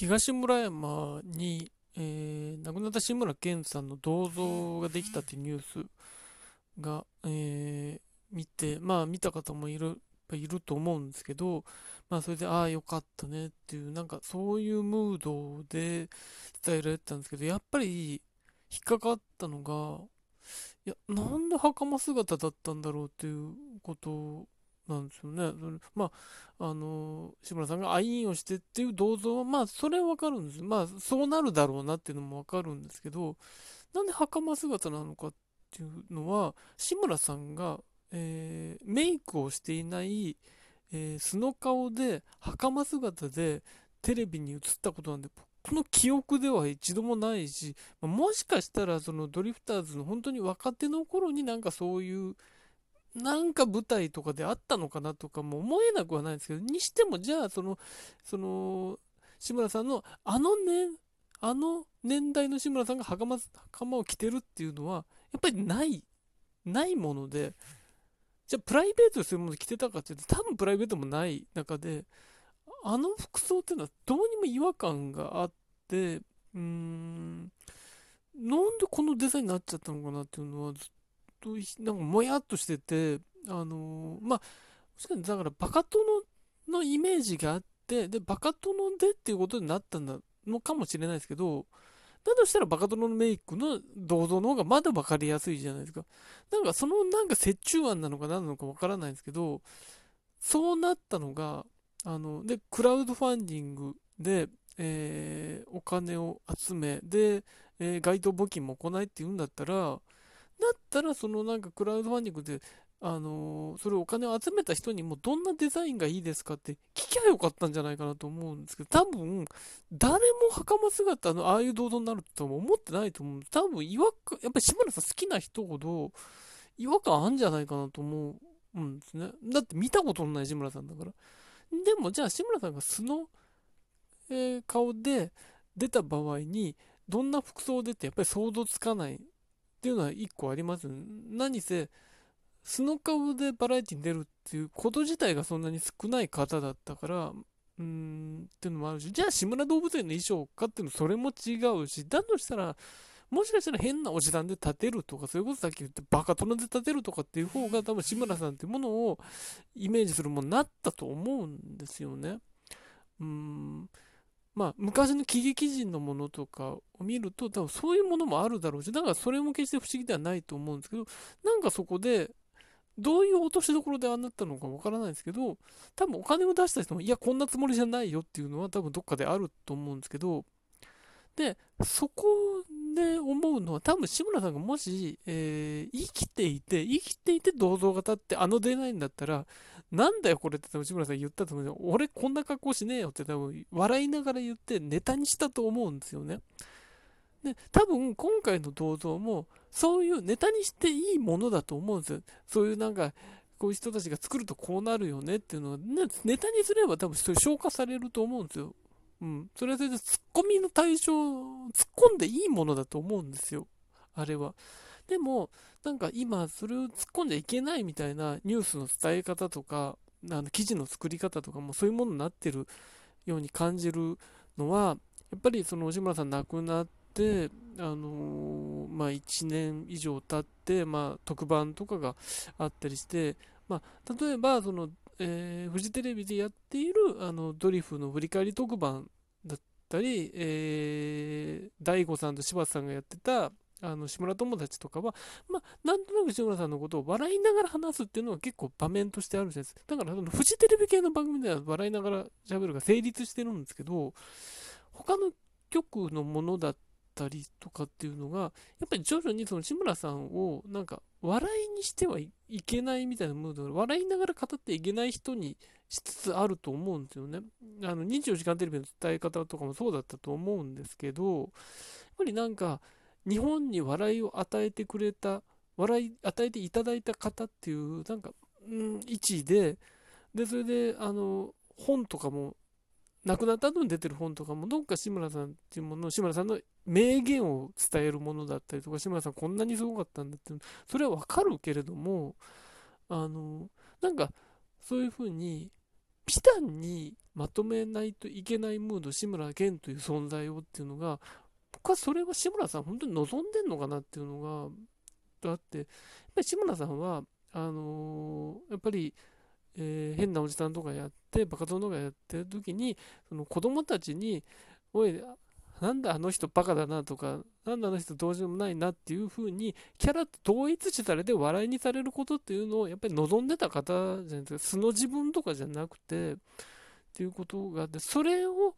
東村山に、えー、亡くなった志村けんさんの銅像ができたっていうニュースが、えー、見て、まあ見た方もいる、いると思うんですけど、まあそれで、ああ、よかったねっていう、なんかそういうムードで伝えられてたんですけど、やっぱり引っかかったのが、いや、なんで袴姿だったんだろうっていうことなんですよね。それまあ、あの、志村さんがアインをしてっていう銅像は、まあ、それはわかるんです。まあ、そうなるだろうなっていうのもわかるんですけど、なんで袴姿なのかっていうのは、志村さんが、えー、メイクをしていない、えー、素の顔で、袴姿でテレビに映ったことなんで、この記憶では一度もないし、もしかしたらそのドリフターズの本当に若手の頃になんかそういうなんか舞台とかであったのかなとかも思えなくはないんですけど、にしてもじゃあその、その、志村さんのあのね、あの年代の志村さんが袴袴を着てるっていうのは、やっぱりない、ないもので、じゃあプライベートでそういうもの着てたかっていうと、多分プライベートもない中で、あの服装っていうのはどうにも違和感があって、うーん、なんでこのデザインになっちゃったのかなっていうのはずっと、なんかもやっとしてて、あのー、まあ、だからバカ殿のイメージがあって、で、バカ殿でっていうことになったんだのかもしれないですけど、だとしたらバカ殿のメイクの銅像の方がまだ分かりやすいじゃないですか。なんかそのなんか折衷案なのか何なのか分からないんですけど、そうなったのが、あの、で、クラウドファンディングで、えー、お金を集め、で、えー、街頭募金も行いって言うんだったら、だったら、そのなんかクラウドファンディングで、あのー、それお金を集めた人にもどんなデザインがいいですかって聞きゃよかったんじゃないかなと思うんですけど、多分、誰も袴姿のああいう銅像になるとは思ってないと思う。多分、違和感、やっぱり志村さん好きな人ほど違和感あるんじゃないかなと思うんですね。だって見たことのない志村さんだから。でも、じゃあ志村さんが素の、えー、顔で出た場合に、どんな服装でってやっぱり想像つかないっていうのは一個あります。何せ、素の顔でバラエティに出るっていうこと自体がそんなに少ない方だったから、うーん、っていうのもあるし、じゃあ志村動物園の衣装かっていうのそれも違うし、だとしたら、もしかしたら変なおじさんで立てるとか、そういうことさっき言ってバカ殿で立てるとかっていう方が多分志村さんっていうものをイメージするものになったと思うんですよね。うーん。まあ、昔の喜劇人のものとかを見ると、多分そういうものもあるだろうし、だからそれも決して不思議ではないと思うんですけど、なんかそこで、どういう落としどころでああなったのかわからないですけど、多分お金を出した人も、いや、こんなつもりじゃないよっていうのは多分どっかであると思うんですけど、で、そこで思うのは、多分志村さんがもし、えー、生きていて、生きていて銅像が立ってあの出ないんだったら、なんだよこれって多分志村さん言ったと思うんですよ。俺こんな格好しねえよって多分笑いながら言ってネタにしたと思うんですよね。で、多分今回の銅像もそういうネタにしていいものだと思うんですよ。そういうなんか、こういう人たちが作るとこうなるよねっていうのは、ネタにすれば多分それ消化されると思うんですよ。うん。それはそれでツッコミの対象、突っ込んでいいものだと思うんですよ。あれは。でも、なんか今、それを突っ込んじゃいけないみたいなニュースの伝え方とか、あの記事の作り方とかもそういうものになってるように感じるのは、やっぱりその吉村さん亡くなって、あのー、まあ、1年以上経って、まあ、特番とかがあったりして、まあ、例えばその、えー、フジテレビでやっているあのドリフの振り返り特番だったり、えー、大悟さんと柴田さんがやってたあの志村友達とかは、まあ、なんとなく志村さんのことを笑いながら話すっていうのは結構場面としてあるじゃないですか。だから、そのフジテレビ系の番組では笑いながら喋るが成立してるんですけど、他の局のものだったりとかっていうのが、やっぱり徐々にその志村さんをなんか笑いにしてはいけないみたいなムードで、笑いながら語っていけない人にしつつあると思うんですよね。あの、24時間テレビの伝え方とかもそうだったと思うんですけど、やっぱりなんか、日本に笑いを与えてくれた、笑い与えていただいた方っていう、なんか、うん、位置で、で、それで、あの、本とかも、亡くなった後に出てる本とかも、どっか志村さんっていうもの、志村さんの名言を伝えるものだったりとか、志村さんこんなにすごかったんだって、それはわかるけれども、あの、なんか、そういうふうに、ピタンにまとめないといけないムード、志村けんという存在をっていうのが、僕はそれは志村さん本当に望んでんのかなっていうのがあって、やっぱり志村さんは、あのー、やっぱり、えー、変なおじさんとかやって、バカ殿とかやってる時に、その子供たちに、おい、なんだあの人バカだなとか、なんだあの人どうしようもないなっていう風に、キャラと統一視されて笑いにされることっていうのをやっぱり望んでた方じゃないですか、素の自分とかじゃなくて、っていうことがあって、それを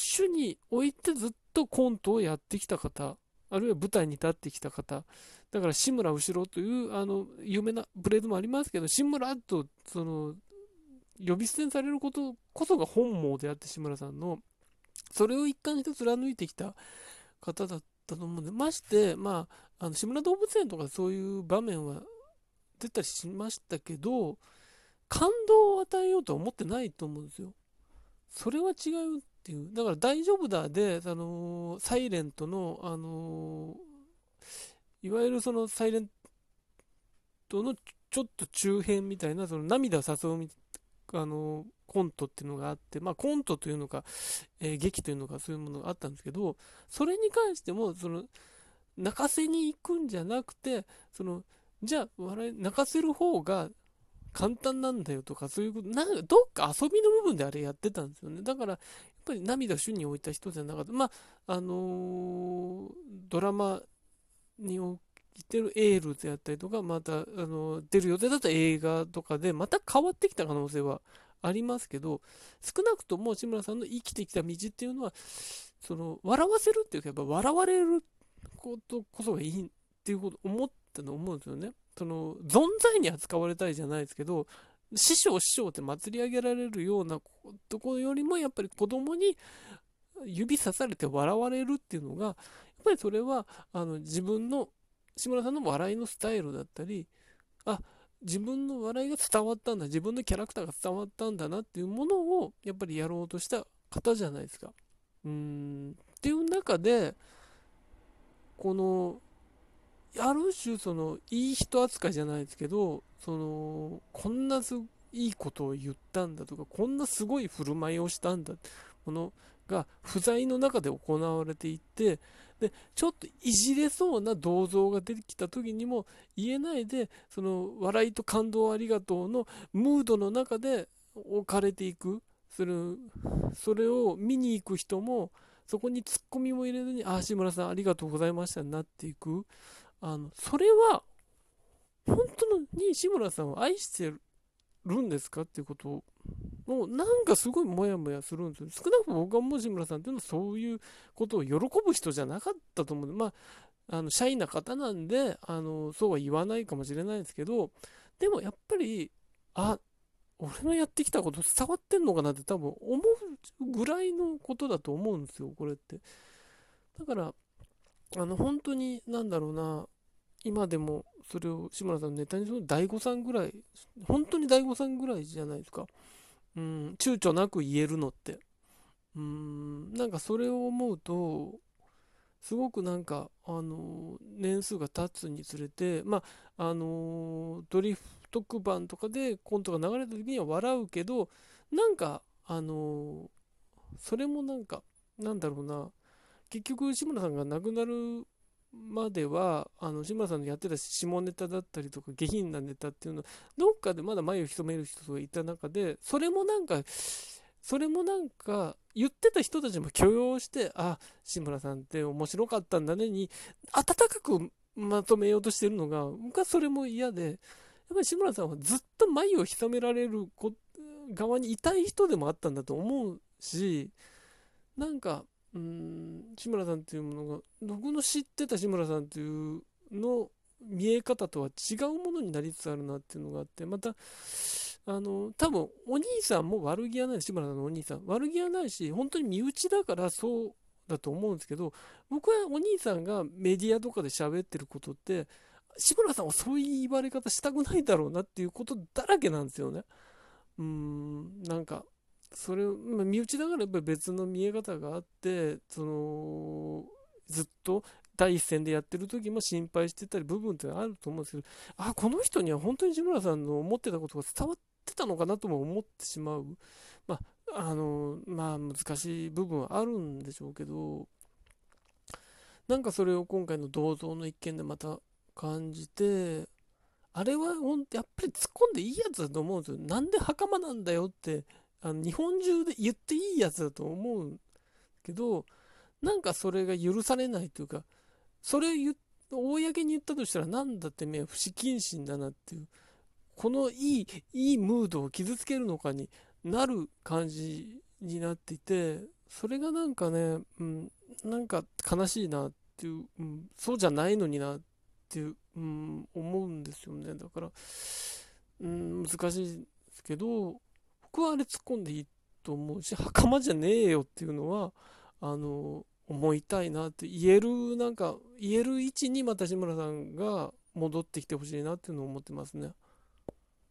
主に置いてずっとコントをやってきた方、あるいは舞台に立ってきた方、だから志村後ろというあの有名なプレートもありますけど、志村とその呼び捨てにされることこそが本望であって、志村さんの。それを一貫して貫いてきた方だったと思うんで、まして、まあ、あの志村動物園とかそういう場面は出たりしましたけど、感動を与えようとは思ってないと思うんですよ。それは違うっていう。だから大丈夫だで、あのー、サイレントの、あのー、いわゆるそのサイレントのちょっと中編みたいな、その涙を誘うあのー、コントっていうのがあって、まあコントというのか、え、劇というのかそういうものがあったんですけど、それに関しても、その、泣かせに行くんじゃなくて、その、じゃあ、笑い、泣かせる方が簡単なんだよとか、そういうこと、なんか、どっか遊びの部分であれやってたんですよね。だから、やっぱり涙を主に置いた人じゃなかった。まあ、あのー、ドラマにおいてるエールであったりとか、また、あのー、出る予定だった映画とかで、また変わってきた可能性はありますけど、少なくとも志村さんの生きてきた道っていうのは、その、笑わせるっていうか、やっぱ笑われることこそがいいっていうこと思ったの思うんですよね。その、存在に扱われたいじゃないですけど、師匠師匠って祭り上げられるようなところよりも、やっぱり子供に指さされて笑われるっていうのが、やっぱりそれは、あの、自分の、志村さんの笑いのスタイルだったり、あ、自分の笑いが伝わったんだ、自分のキャラクターが伝わったんだなっていうものをやっぱりやろうとした方じゃないですか。うーん。っていう中で、この、ある種その、いい人扱いじゃないですけど、その、こんなすいいことを言ったんだとか、こんなすごい振る舞いをしたんだ、ものが不在の中で行われていって、で、ちょっといじれそうな銅像が出てきた時にも言えないで、その笑いと感動ありがとうのムードの中で置かれていく。それそれを見に行く人も、そこにツッコミも入れずに、ああ、志村さんありがとうございましたになっていく。あの、それは、本当に志村さんを愛してるんですかっていうことをもうなんかすごいモヤモヤするんですよ。少なくとも僕はもし村さんっていうのはそういうことを喜ぶ人じゃなかったと思う。まあ、あの、シャイな方なんで、あの、そうは言わないかもしれないですけど、でもやっぱり、あ、俺のやってきたこと伝わってんのかなって多分思うぐらいのことだと思うんですよ、これって。だから、あの、本当に、なんだろうな、今でもそれを志村さんのネタにする大悟さんぐらい、本当に大悟さんぐらいじゃないですか。うん、躊躇なく言えるのって。うん、なんかそれを思うと、すごくなんか、あの年数が経つにつれて、まあ、あのドリフ特番とかでコントが流れた時には笑うけど、なんか、あのそれもなんか、なんだろうな、結局、志村さんが亡くなるまでは、あの、志村さんのやってた下ネタだったりとか、下品なネタっていうのは、どっかでまだ眉を潜める人がいた中で、それもなんか、それもなんか、言ってた人たちも許容して、あ、志村さんって面白かったんだねに、温かくまとめようとしてるのが、僕はそれも嫌で、やっぱり志村さんはずっと眉を潜められる側にいたい人でもあったんだと思うし、なんか、志村さんっていうものが、僕の知ってた志村さんっていうの見え方とは違うものになりつつあるなっていうのがあって、また、あの、多分、お兄さんも悪気はない、志村さんのお兄さん。悪気はないし、本当に身内だからそうだと思うんですけど、僕はお兄さんがメディアとかで喋ってることって、志村さんはそういう言われ方したくないだろうなっていうことだらけなんですよね。うーん、なんか、それ、まあ、身内だからやっぱり別の見え方があって、その、ずっと第一線でやってる時も心配してたり部分ってあると思うんですけど、あ、この人には本当に志村さんの思ってたことが伝わってたのかなとも思ってしまう。まあ、あの、まあ難しい部分はあるんでしょうけど、なんかそれを今回の銅像の一件でまた感じて、あれはほんやっぱり突っ込んでいいやつだと思うんですよ。なんで袴なんだよって、あの日本中で言っていいやつだと思うけど、なんかそれが許されないというか、それを言公に言ったとしたらなんだってめ不思謹慎だなっていう、このいい、いいムードを傷つけるのかになる感じになっていて、それがなんかね、うん、なんか悲しいなっていう、うん、そうじゃないのになっていう、うん、思うんですよね。だから、うん、難しいですけど、はあれ突っ込んでいいと思うし、袴じゃねえよっていうのは、あの、思いたいなって言える、なんか、言える位置にまた志村さんが戻ってきてほしいなっていうのを思ってますね。